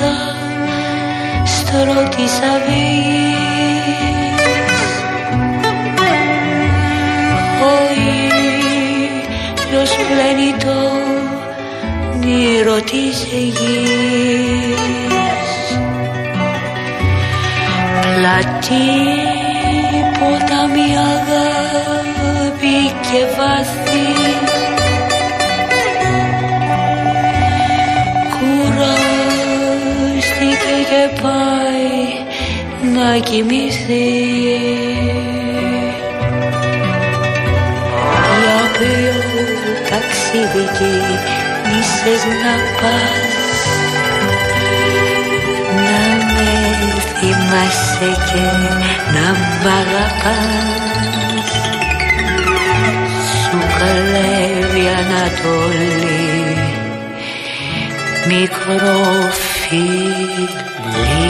μέσα στρώ της αυγής Ο ήλιος πλένει το όνειρο της γης Πλατή πάει να κοιμηθεί. Για ποιο ταξίδι ίσες να πας Να με θυμάσαι και να μ' αγαπάς. Σου καλεύει Ανατολή μικρό Yeah.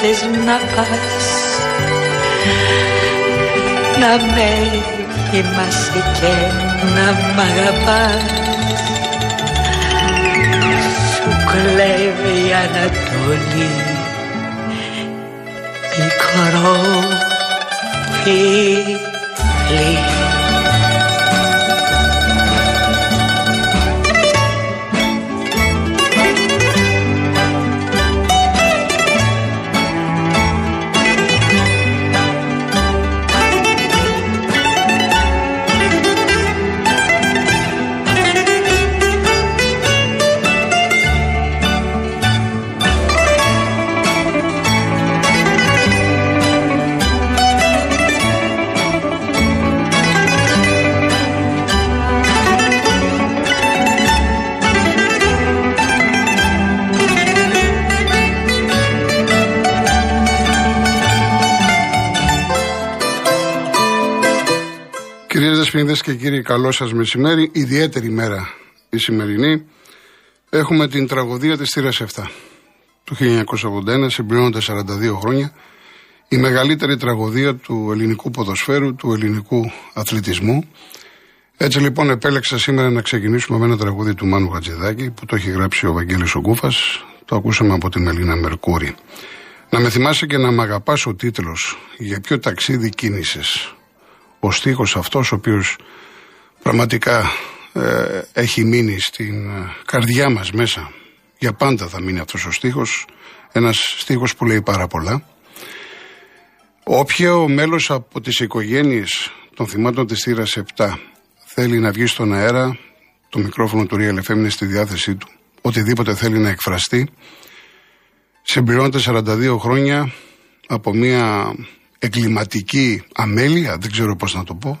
θες να πας Να με θυμάσαι και να μ' αγαπάς. Σου κλέβει η Ανατολή μικρό φίλι Φίλε και κύριοι, καλό σας μεσημέρι. Ιδιαίτερη μέρα η σημερινή. Έχουμε την τραγωδία της θύρας 7 του 1981, συμπληρώνοντα 42 χρόνια. Η μεγαλύτερη τραγωδία του ελληνικού ποδοσφαίρου, του ελληνικού αθλητισμού. Έτσι λοιπόν επέλεξα σήμερα να ξεκινήσουμε με ένα τραγούδι του Μάνου Γατζηδάκη που το έχει γράψει ο Βαγγέλης Ογκούφας. Το ακούσαμε από τη Μελίνα Μερκούρη. Να με θυμάσαι και να μ' αγαπάς ο τίτλος «Για ποιο ταξίδι κίνησες» ο στίχος αυτός ο οποίος πραγματικά ε, έχει μείνει στην ε, καρδιά μας μέσα. Για πάντα θα μείνει αυτός ο στίχος, ένας στίχος που λέει πάρα πολλά. Όποιο μέλος από τις οικογένειες των θυμάτων της θύρας 7 θέλει να βγει στον αέρα, το μικρόφωνο του Real FM είναι στη διάθεσή του, οτιδήποτε θέλει να εκφραστεί, συμπληρώνεται 42 χρόνια από μια εγκληματική αμέλεια, δεν ξέρω πώς να το πω,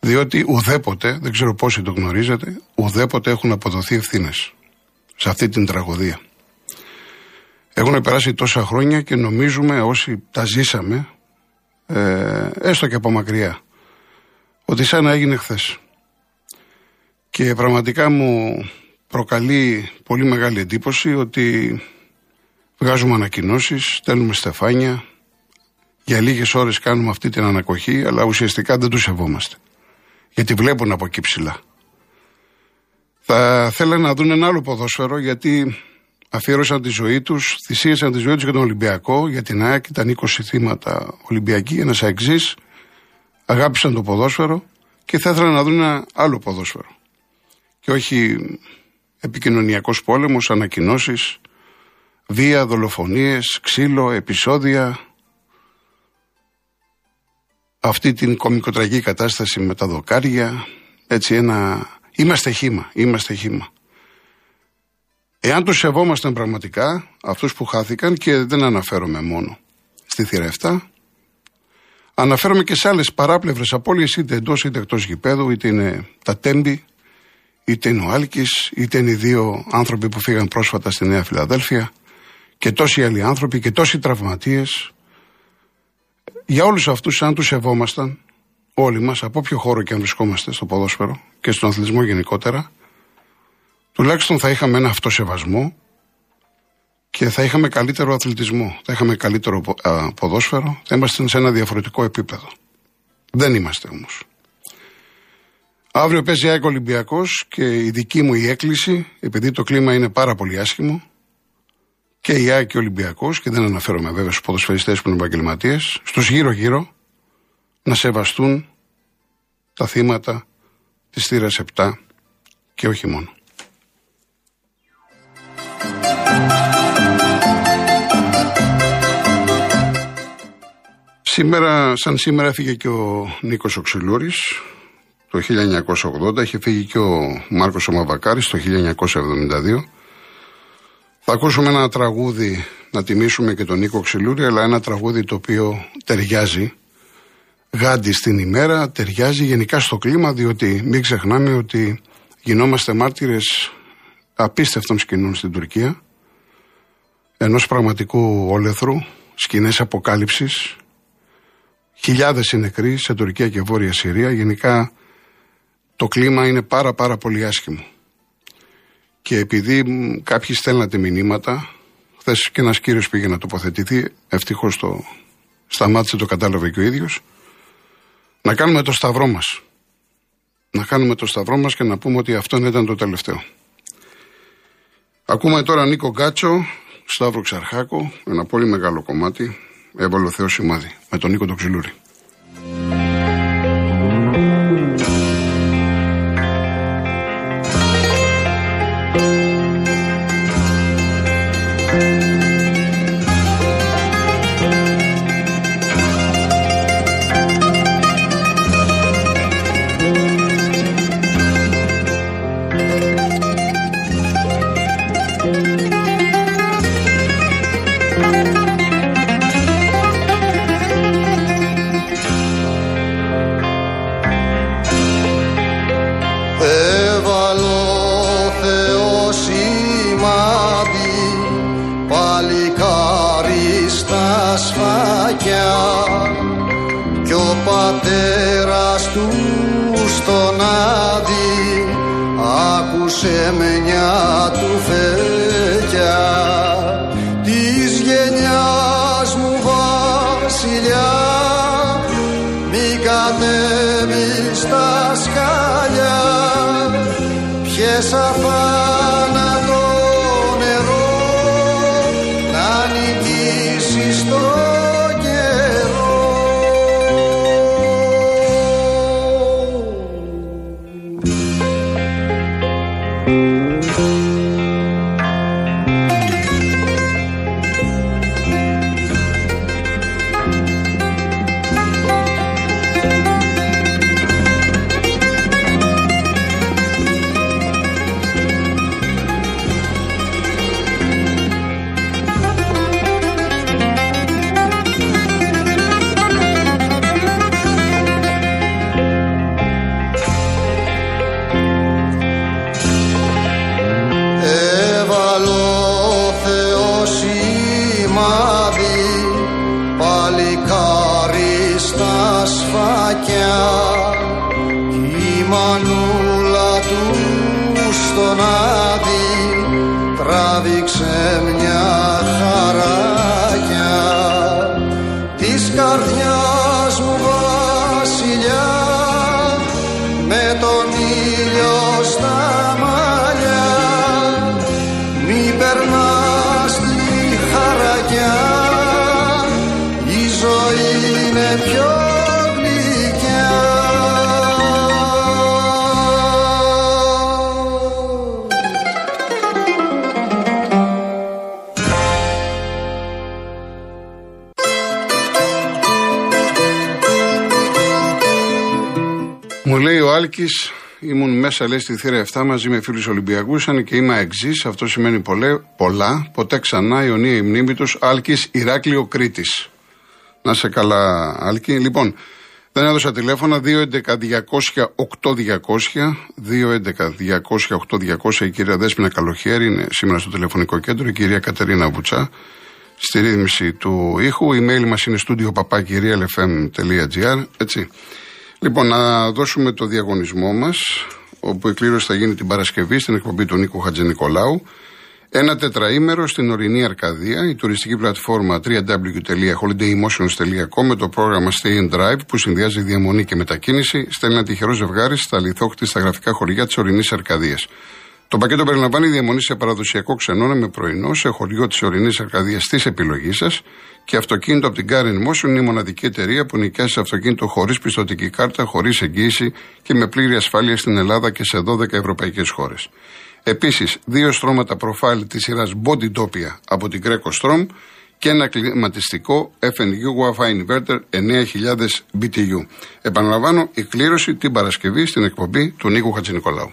διότι ουδέποτε, δεν ξέρω πόσοι το γνωρίζετε, ουδέποτε έχουν αποδοθεί ευθύνες σε αυτή την τραγωδία. Έχουν περάσει τόσα χρόνια και νομίζουμε όσοι τα ζήσαμε, ε, έστω και από μακριά, ότι σαν να έγινε χθες. Και πραγματικά μου προκαλεί πολύ μεγάλη εντύπωση ότι βγάζουμε ανακοινώσεις, στέλνουμε στεφάνια, Για λίγες ώρες κάνουμε αυτή την ανακοχή, αλλά ουσιαστικά δεν τους σεβόμαστε. Γιατί βλέπουν από εκεί ψηλά. Θα θέλανε να δουν ένα άλλο ποδόσφαιρο γιατί αφιέρωσαν τη ζωή τους, θυσίασαν τη ζωή τους για τον Ολυμπιακό, για την ΑΕΚ, ήταν 20 θύματα Ολυμπιακοί, ένας αεξή. Αγάπησαν το ποδόσφαιρο και θα ήθελαν να δουν ένα άλλο ποδόσφαιρο. Και όχι επικοινωνιακός πόλεμος, ανακοινώσεις, βία, δολοφονίες, ξύλο, επεισόδια. Αυτή την κομικοτραγική κατάσταση με τα δοκάρια, έτσι ένα... Είμαστε χήμα, είμαστε χήμα. Εάν τους σεβόμασταν πραγματικά, αυτούς που χάθηκαν και δεν αναφέρομαι μόνο στη θύρα 7, αναφέρομαι και σε άλλες παράπλευρες απώλειες είτε εντός είτε εκτός γηπέδου, είτε είναι τα τέμπη, είτε είναι ο Άλκης, είτε είναι οι δύο άνθρωποι που φύγαν πρόσφατα στη Νέα Φιλαδέλφια και τόσοι άλλοι άνθρωποι και τόσοι τραυματίες. Για όλους αυτούς, αν τους σεβόμασταν, όλοι μας, από ποιο χώρο και αν βρισκόμαστε στο ποδόσφαιρο και στον αθλητισμό γενικότερα, τουλάχιστον θα είχαμε ένα αυτοσεβασμό και θα είχαμε καλύτερο αθλητισμό, θα είχαμε καλύτερο ποδόσφαιρο, θα είμαστε σε ένα διαφορετικό επίπεδο. Δεν είμαστε όμως. Αύριο παίζει ΑΕΚ Ολυμπιακός και η δική μου η έκκληση, επειδή το κλίμα είναι πάρα πολύ άσχημο, και η ΑΕΚ και ο Ολυμπιακός, και δεν αναφέρομαι βέβαια στους ποδοσφαιριστές που είναι επαγγελματίες, στους γύρω-γύρω να σεβαστούν τα θύματα της θύρας 7 και όχι μόνο. Σήμερα, σαν σήμερα έφυγε και ο Νίκος Οξυλούρης, το 1980, είχε φύγει και ο Μάρκος Ομαβακάρης το 1972. Θα ακούσουμε ένα τραγούδι να τιμήσουμε και τον Νίκο Ξυλούρη, αλλά ένα τραγούδι το οποίο ταιριάζει. Γάντι στην ημέρα, ταιριάζει γενικά στο κλίμα, διότι μην ξεχνάμε ότι γινόμαστε μάρτυρες απίστευτων σκηνών στην Τουρκία, ενός πραγματικού όλεθρου, σκηνές αποκάλυψης, χιλιάδες είναι νεκροί σε Τουρκία και Βόρεια Συρία, γενικά το κλίμα είναι πάρα πάρα πολύ άσχημο. Και επειδή κάποιοι στέλνατε μηνύματα, χθες και ένας κύριος πήγε να τοποθετηθεί, ευτυχώς το σταμάτησε, το κατάλαβε και ο ίδιος, να κάνουμε το σταυρό μας. Να κάνουμε το σταυρό μας και να πούμε ότι αυτό ήταν το τελευταίο. Ακούμε τώρα Νίκο Γκάτσο, Σταύρο Ξαρχάκο, ένα πολύ μεγάλο κομμάτι, έβαλε ο Θεός σημάδι, με τον Νίκο το Ξυλούρη. Σε Μου λέει ο Άλκη, ήμουν μέσα λέει στη θύρα 7 μαζί με φίλους Ολυμπιακούς, αν και είμαι εξής. Αυτό σημαίνει πολλέ, πολλά. Ποτέ ξανά Ιωνία η μνήμη τους. Άλκης Ηράκλειο Κρήτης. Να σε καλά, Άλκη. Λοιπόν, δεν έδωσα τηλέφωνα 211-200-8200. 211-200-8200. Η κυρία Δέσπινα Καλοχέρη είναι σήμερα στο τηλεφωνικό κέντρο. Η κυρία Κατερίνα Βουτσά στη ρύθμιση του ήχου. Η mail μας είναι studio papakirialfm.gr. Έτσι. Λοιπόν, να δώσουμε το διαγωνισμό μας, όπου η κλήρωση θα γίνει την Παρασκευή στην εκπομπή του Νίκου Χατζενικολάου. Ένα τετραήμερο στην ορεινή Αρκαδία, η τουριστική πλατφόρμα www.holidaymotions.com με το πρόγραμμα Stay and Drive που συνδυάζει διαμονή και μετακίνηση, στέλνει ένα τυχερό ζευγάρι στα λιθόχτη στα γραφικά χωριά της ορεινής Αρκαδίας. Το πακέτο περιλαμβάνει διαμονή σε παραδοσιακό ξενώνα με πρωινό σε χωριό της ορεινής Αρκαδίας της επιλογής σας και αυτοκίνητο από την Car Motion είναι η μοναδική εταιρεία που νοικιάζει αυτοκίνητο χωρίς πιστοτική κάρτα, χωρίς εγγύηση και με πλήρη ασφάλεια στην Ελλάδα και σε 12 ευρωπαϊκές χώρες. Επίσης, δύο στρώματα προφάλ της σειράς Body Topia από την Greco Strom και ένα κλιματιστικό FNU Wi-Fi Inverter 9000 BTU. Επαναλαμβάνω, η κλήρωση την Παρασκευή στην εκπομπή του Νίκου Χατζηνικολάου.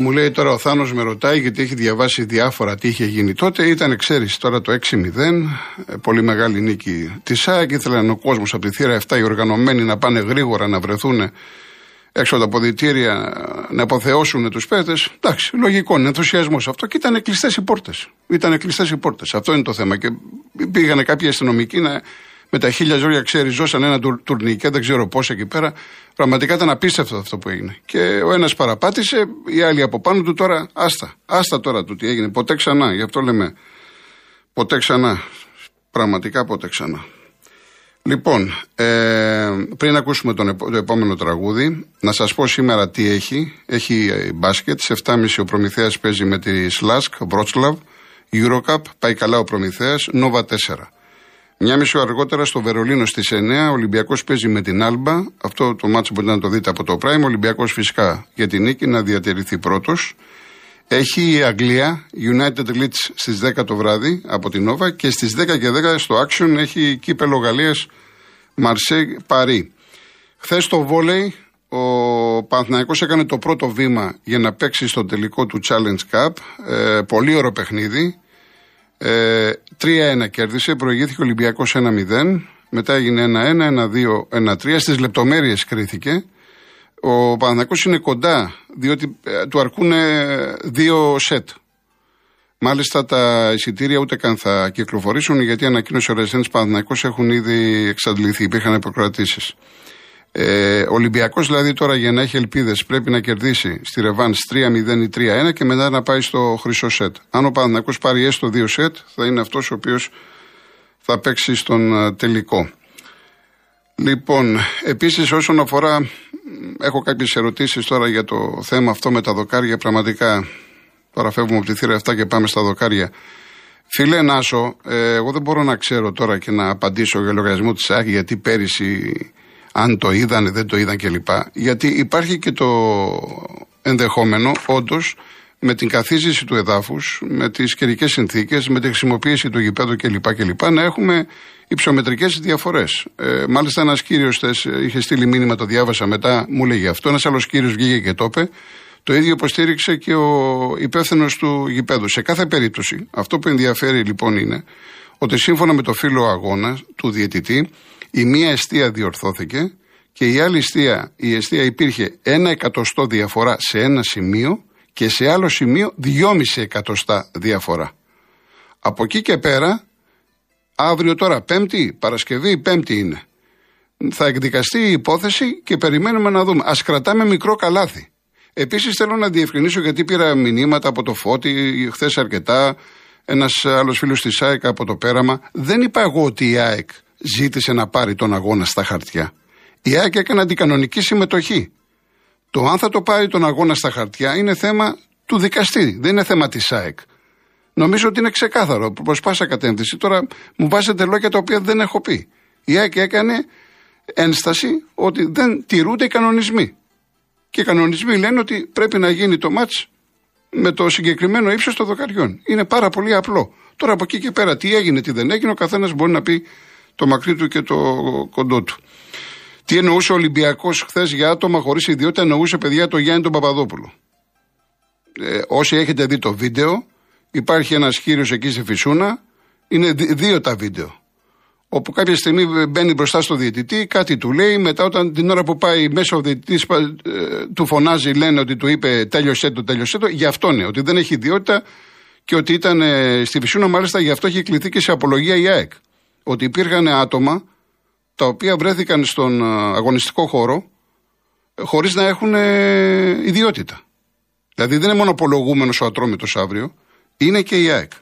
Μου λέει τώρα ο Θάνος με ρωτάει γιατί έχει διαβάσει διάφορα τι είχε γίνει τότε. Ήταν, ξέρεις, τώρα το 6-0, ε, πολύ μεγάλη νίκη της ΣΑΕΚ. Ήθελαν ο κόσμος από τη θύρα 7 οι οργανωμένοι να πάνε γρήγορα να βρεθούν έξω από τα ποδητήρια να αποθεώσουν τους παίχτε. Εντάξει, λογικό, είναι ενθουσιασμός αυτό. Και ήταν κλειστές οι πόρτες. Ήταν κλειστές οι πόρτες. Αυτό είναι το θέμα. Και πήγανε κάποιοι αστυνομικοί να, με τα χίλια ζώρια ξέρεις, ζώσαν ένα τουρ, τουρνικέ, δεν ξέρω πώς εκεί πέρα. Πραγματικά ήταν απίστευτο αυτό που έγινε. Και ο ένας παραπάτησε, οι άλλοι από πάνω του τώρα, άστα. Άστα τώρα του τι έγινε. Ποτέ ξανά, γι' αυτό λέμε. Ποτέ ξανά. Πραγματικά ποτέ ξανά. Λοιπόν, ε, πριν ακούσουμε τον, το επόμενο τραγούδι, να σας πω σήμερα τι έχει. Έχει ε, μπάσκετ, σε 7.30 ο Προμηθέας παίζει με τη Σλάσκ, Βρότσλαβ, Eurocup, πάει καλά ο Προμηθέας, Νόβα 4. Μια μισή ώρα αργότερα στο Βερολίνο στις 9 ο Ολυμπιακός παίζει με την Άλμπα. Αυτό το μάτσο μπορείτε να το δείτε από το Prime. Ο Ολυμπιακός φυσικά για την νίκη να διατηρηθεί πρώτος. Έχει η Αγγλία United Leeds στις 10 το βράδυ από την Nova και στις 10 και 10 στο Action έχει κύπελο Γαλλίας Marseille Παρί. Χθες το βόλεϊ ο Παναθηναϊκός έκανε το πρώτο βήμα για να παίξει στο τελικό του Challenge Cup. Ε, πολύ ωραίο παιχνίδι. Ε, 3-1 κέρδισε, προηγήθηκε ο Ολυμπιακός 1-0. Μετά έγινε 1-1, 1-2, 1-3. Στις λεπτομέρειες κρίθηκε. Ο Παναθυνακό είναι κοντά, διότι ε, του αρκούν δύο σετ. Μάλιστα τα εισιτήρια ούτε καν θα κυκλοφορήσουν γιατί ανακοίνωσε ο Ρεζένη Παναθυνακό έχουν ήδη εξαντληθεί. Υπήρχαν υποκρατήσει. Ε, ο Ολυμπιακός δηλαδή τώρα για να έχει ελπίδες πρέπει να κερδίσει στη Ρεβάν 3-0 ή 3-1 και μετά να πάει στο χρυσό σετ. Αν ο Παναθυνακό πάρει έστω 2 σετ, θα είναι αυτός ο οποίος θα παίξει στον ε, τελικό. Λοιπόν, επίσης όσον αφορά. Έχω κάποιες ερωτήσεις τώρα για το θέμα αυτό με τα δοκάρια. Πραγματικά τώρα φεύγουμε από τη θύρα 7 και πάμε στα δοκάρια. Φίλε Νάσο, ε, εγώ δεν μπορώ να ξέρω τώρα και να απαντήσω για λογαριασμό της ΑΚ γιατί πέρυσι αν το είδαν, δεν το είδαν κλπ. Γιατί υπάρχει και το ενδεχόμενο, όντως, με την καθίζηση του εδάφους, με τις καιρικές συνθήκες, με τη χρησιμοποίηση του γηπέδου κλπ. κλπ να έχουμε υψομετρικές διαφορές. Ε, μάλιστα, ένας κύριος είχε στείλει μήνυμα, το διάβασα μετά, μου λέγει αυτό. Ένας άλλος κύριος βγήκε και το είπε. Το ίδιο υποστήριξε και ο υπεύθυνος του γηπέδου. Σε κάθε περίπτωση, αυτό που ενδιαφέρει λοιπόν είναι ότι σύμφωνα με το φύλλο αγώνας του διαιτητή, η μία αιστεία διορθώθηκε και η άλλη αιστεία, η αιστεία υπήρχε ένα εκατοστό διαφορά σε ένα σημείο και σε άλλο σημείο δυόμιση εκατοστά διαφορά. Από εκεί και πέρα, αύριο τώρα Πέμπτη, Παρασκευή, Πέμπτη είναι. Θα εκδικαστεί η υπόθεση και περιμένουμε να δούμε. Ας κρατάμε μικρό καλάθι. Επίσης θέλω να διευκρινίσω γιατί πήρα μηνύματα από το Φώτη, χθες αρκετά, ένας άλλος φίλος της ΑΕΚ από το πέραμα. Δεν είπα εγώ ότι η ΑΕΚ ζήτησε να πάρει τον αγώνα στα χαρτιά. Η ΑΕΚ έκανε αντικανονική συμμετοχή. Το αν θα το πάρει τον αγώνα στα χαρτιά είναι θέμα του δικαστή, δεν είναι θέμα της ΑΕΚ. Νομίζω ότι είναι ξεκάθαρο προ πάσα κατεύθυνση. Τώρα μου βάζετε λόγια τα οποία δεν έχω πει. Η ΑΕΚ έκανε ένσταση ότι δεν τηρούνται οι κανονισμοί. Και οι κανονισμοί λένε ότι πρέπει να γίνει το μάτς με το συγκεκριμένο ύψος των δοκαριών. Είναι πάρα πολύ απλό. Τώρα από εκεί και πέρα τι έγινε, τι δεν έγινε, ο καθένας μπορεί να πει το μακρύ του και το κοντό του. Τι εννοούσε ο Ολυμπιακός χθες για άτομα χωρίς ιδιότητα, εννοούσε παιδιά το Γιάννη τον Παπαδόπουλο. Ε, όσοι έχετε δει το βίντεο, υπάρχει ένας κύριο εκεί στη Φυσούνα, είναι δύο τα βίντεο. Όπου κάποια στιγμή μπαίνει μπροστά στο διαιτητή, κάτι του λέει, μετά όταν την ώρα που πάει μέσα ο διαιτητής ε, του φωνάζει, λένε ότι του είπε τέλειωσέ το, τέλειωσέ το. Γι' αυτό είναι, ότι δεν έχει ιδιότητα και ότι ήταν ε, στη Φυσούνα, μάλιστα γι' αυτό έχει κληθεί και σε απολογία η ΑΕΚ. Ότι υπήρχαν άτομα τα οποία βρέθηκαν στον ε, αγωνιστικό χώρο χωρίς να έχουν ιδιότητα. Δηλαδή δεν είναι μόνο απολογούμενο ο Ατρόμητος αύριο, είναι και η ΑΕΚ.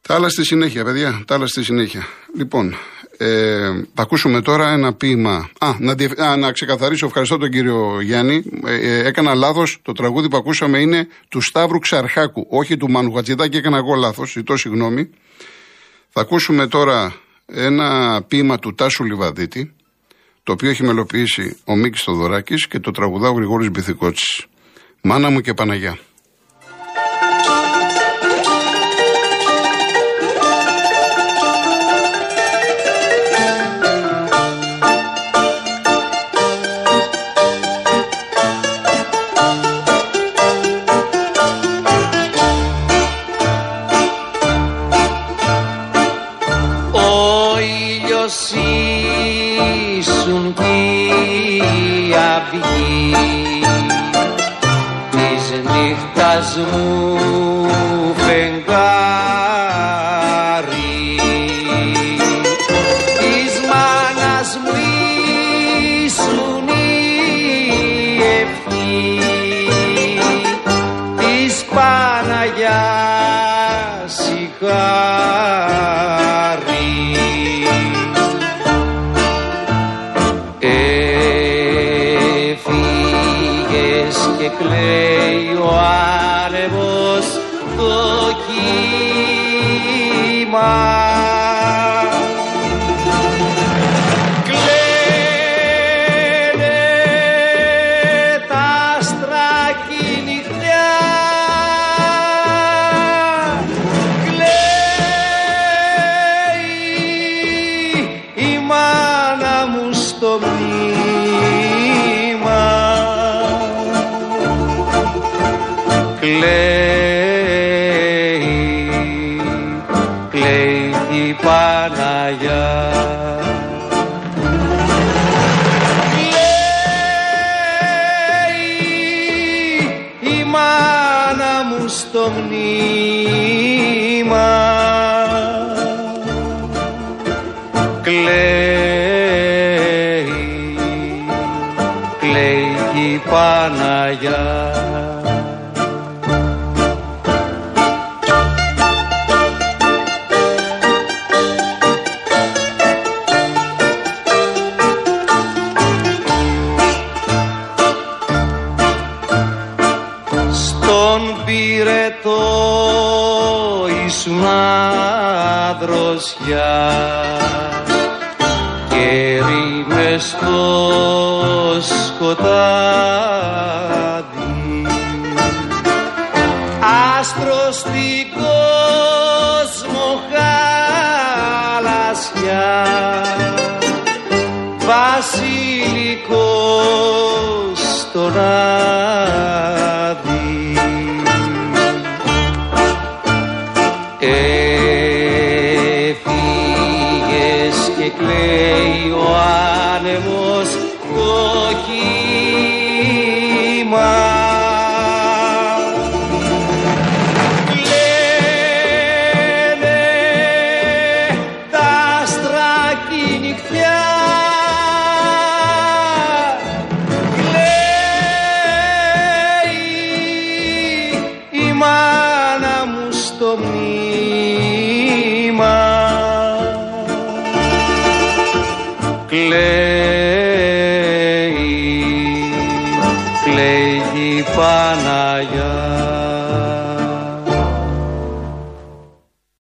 Τα άλλα στη συνέχεια, παιδιά. Τα άλλα στη συνέχεια. Λοιπόν, ε, θα ακούσουμε τώρα ένα ποίημα. Α, να, α, να ξεκαθαρίσω, ευχαριστώ τον κύριο Γιάννη. Ε, ε, έκανα λάθος. Το τραγούδι που ακούσαμε είναι του Σταύρου Ξαρχάκου, όχι του Μάνου Χατζηδάκη. Έκανα εγώ λάθος. Ζητώ συγγνώμη. Θα ακούσουμε τώρα ένα ποίημα του Τάσου Λιβαδίτη, το οποίο έχει μελοποιήσει ο Μίκης Θοδωράκης και το τραγουδά ο Γρηγόρης Μπιθικότσης. Μάνα μου και Παναγιά. azul. Κλαίει στο μνήμα. Κλαίει, κλαίει η Παναγιά. το ήσουν αδροσιά και στο σκοτάδι. Άστρος στην κόσμο χαλασιά βασιλικός στον